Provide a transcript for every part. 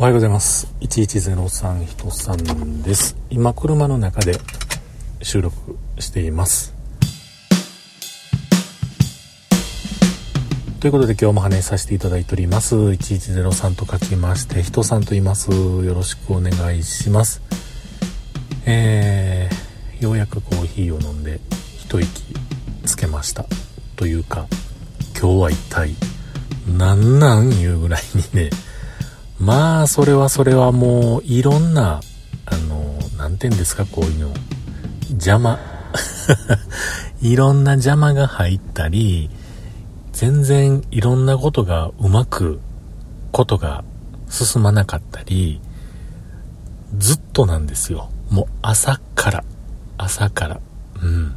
おはようございます。1103人さんです。今、車の中で収録しています。ということで今日も話させていただいております。1103と書きまして、人さんと言います。よろしくお願いします。えー、ようやくコーヒーを飲んで一息つけました。というか、今日は一体、なんなん？いうぐらいにね、まあ、それはそれはもう、いろんな、あの、なんて言うんですか、こういうの。邪魔。いろんな邪魔が入ったり、全然いろんなことがうまく、ことが進まなかったり、ずっとなんですよ。もう朝から、朝から、うん。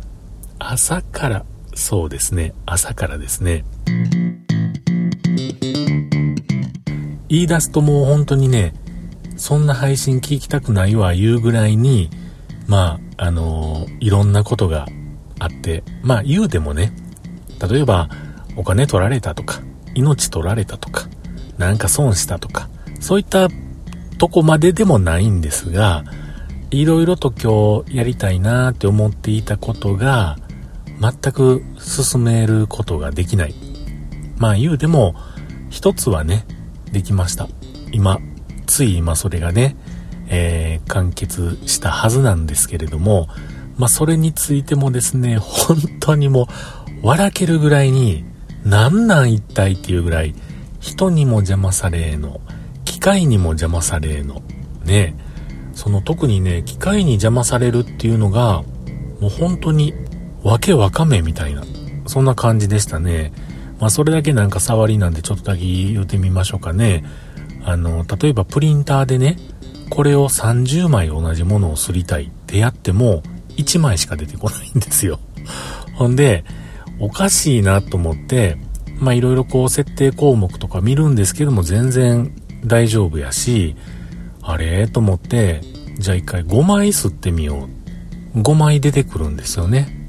朝から、そうですね、朝からですね。言い出すともう本当にね、そんな配信聞きたくないわ言うぐらいに、まあ、あのー、いろんなことがあって、まあ言うてもね、例えばお金取られたとか、命取られたとか、なんか損したとか、そういったとこまででもないんですが、いろいろと今日やりたいなって思っていたことが、全く進めることができない。まあ言うても、一つはね、できました。今、つい今それがね、えー、完結したはずなんですけれども、まあ、それについてもですね、本当にもう、笑けるぐらいに、なんなん一体っていうぐらい、人にも邪魔されの、機械にも邪魔されの、ね、その特にね、機械に邪魔されるっていうのが、もう本当に、わけわかめみたいな、そんな感じでしたね。まあ、それだけなんか触りなんでちょっとだけ言うてみましょうかね。あの、例えばプリンターでね、これを30枚同じものをすりたいってやっても、1枚しか出てこないんですよ。ほんで、おかしいなと思って、まあいろいろこう設定項目とか見るんですけども全然大丈夫やし、あれ？と思って、じゃあ一回5枚吸ってみよう。5枚出てくるんですよね。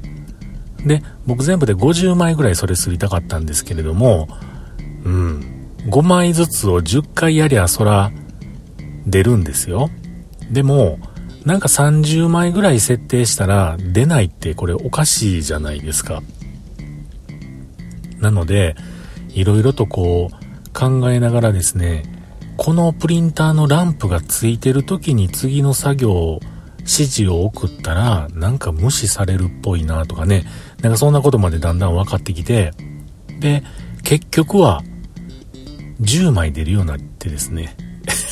で、僕全部で50枚ぐらいそれすりたかったんですけれども、うん、5枚ずつを10回やりゃそら出るんですよ。でも、なんか30枚ぐらい設定したら出ないってこれおかしいじゃないですか。なので、いろいろとこう考えながらですね、このプリンターのランプがついてる時に次の作業指示を送ったら、なんか無視されるっぽいなとかね、なんかそんなことまでだんだん分かってきて、で、結局は、10枚出るようになってですね。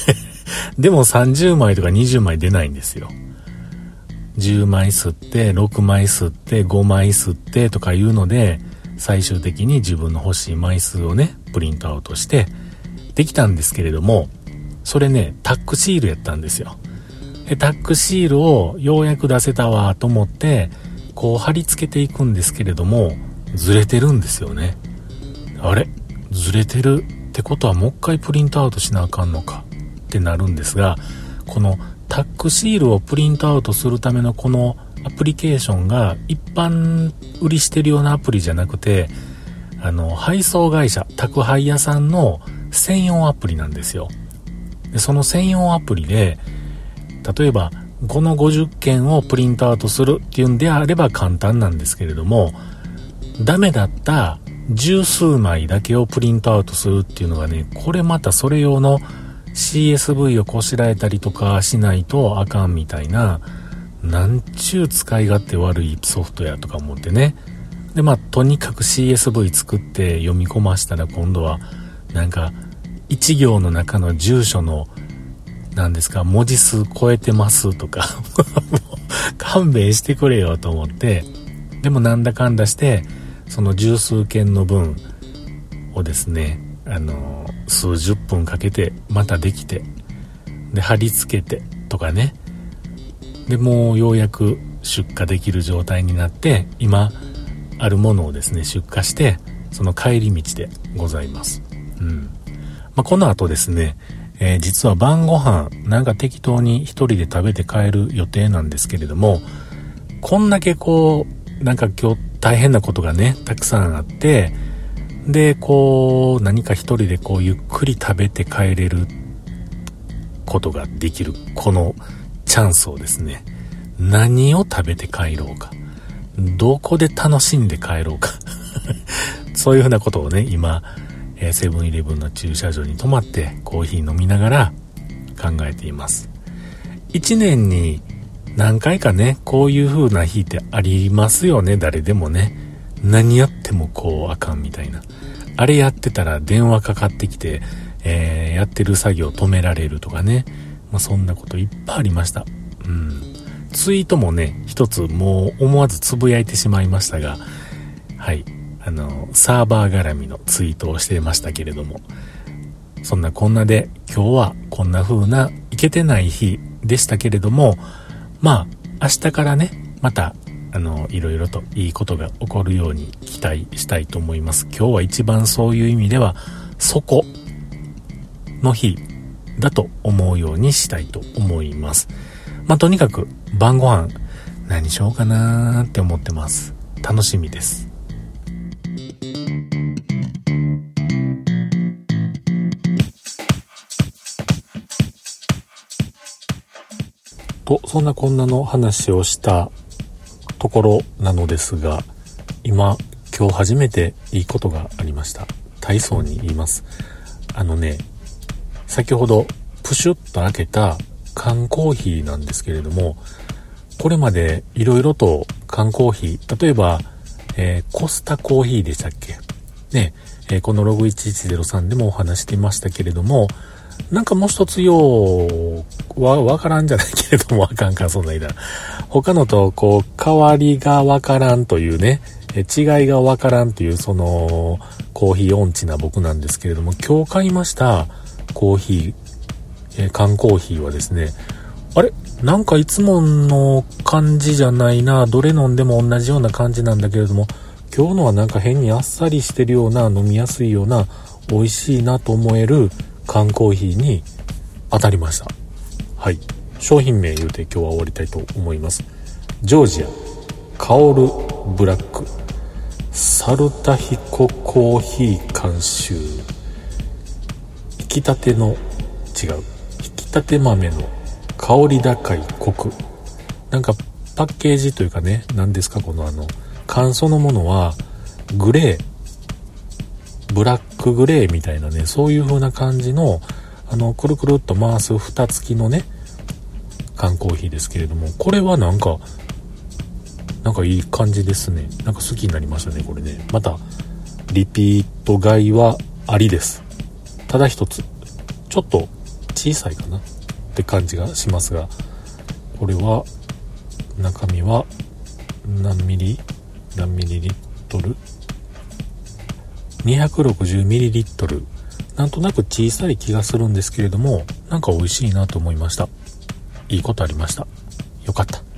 でも30枚とか20枚出ないんですよ。10枚吸って、6枚吸って、5枚吸ってとかいうので、最終的に自分の欲しい枚数をね、プリントアウトして、できたんですけれども、それね、タックシールやったんですよ。で、タックシールをようやく出せたわと思って、こう貼り付けていくんですけれども、ずれてるんですよね。あれ？ずれてるってことはもう一回プリントアウトしなあかんのか？ってなるんですが、このタックシールをプリントアウトするためのこのアプリケーションが一般売りしてるようなアプリじゃなくて、あの、配送会社、宅配屋さんの専用アプリなんですよ。でその専用アプリで、例えばこの50件をプリントアウトするっていうんであれば簡単なんですけれどもダメだった十数枚だけをプリントアウトするっていうのがねこれまたそれ用の CSV をこしらえたりとかしないとあかんみたいななんちゅう使い勝手悪いソフトやとか思ってね。でまあとにかく CSV 作って読み込ましたら今度はなんか1行の中の住所のなんですか、文字数超えてますとか 勘弁してくれよと思って、でもなんだかんだして、その十数件の分をですね、あの、数十分かけて、またできて、で、貼り付けてとかね。で、もうようやく出荷できる状態になって、今、あるものをですね、出荷して、その帰り道でございます。うん。まあ、この後ですね、えー、実は晩ご飯なんか適当に一人で食べて帰る予定なんですけれども、こんだけこう、なんか今日大変なことがね、たくさんあって、で、こう、何か一人でこうゆっくり食べて帰れることができる、このチャンスをですね、何を食べて帰ろうか、どこで楽しんで帰ろうか、そういうふうなことをね、今、えセブンイレブンの駐車場に泊まってコーヒー飲みながら考えています。一年に何回かね、こういう風な日ってありますよね、誰でもね。何やってもこうあかんみたいな。あれやってたら電話かかってきて、えー、やってる作業止められるとかね。まあ、そんなこといっぱいありました。うん。ツイートもね、一つもう思わずつぶやいてしまいましたが、はい。あの、サーバー絡みのツイートをしてましたけれども、そんなこんなで今日はこんな風ないけてない日でしたけれども、まあ、明日からね、また、あの、いろいろといいことが起こるように期待したいと思います。今日は一番そういう意味では、そこの日だと思うようにしたいと思います。まあ、とにかく晩ご飯何しようかなーって思ってます。楽しみです。と、そんなこんなの話をしたところなのですが、今、今日初めていいことがありました。体操に言います。あのね、先ほどプシュッと開けた缶コーヒーなんですけれども、これまで色々と缶コーヒー、例えば、えー、コスタコーヒーでしたっけ？ね、えー、このログ1103でもお話していましたけれども、なんかもう一つよう、わ、わからんじゃないけれども、あかんか、そんな間。他のと、こう、変わりがわからんというね、違いがわからんという、その、コーヒー音痴な僕なんですけれども、今日買いましたコーヒー、え缶コーヒーはですね、あれ？なんかいつもの感じじゃないな、どれ飲んでも同じような感じなんだけれども、今日のはなんか変にあっさりしてるような、飲みやすいような、美味しいなと思える缶コーヒーに当たりました。はい。商品名言うて今日は終わりたいと思います。ジョージア、カオルブラック、サルタヒココーヒー監修、引き立ての、違う、引き立て豆の香り高いコク。なんかパッケージというかね、何ですかこのあの、缶そのものは、グレー、ブラックグレーみたいなね、そういう風な感じの、あの、くるくるっと回す蓋付きのね、缶コーヒーですけれども、これはなんか、なんかいい感じですね。なんか好きになりましたね、これね。また、リピート買いはありです。ただ一つ、ちょっと小さいかなって感じがしますが、これは、中身は何ミリ？何ミリリットル？260ml なんとなく小さい気がするんですけれどもなんか美味しいなと思いました。いいことありました。よかった。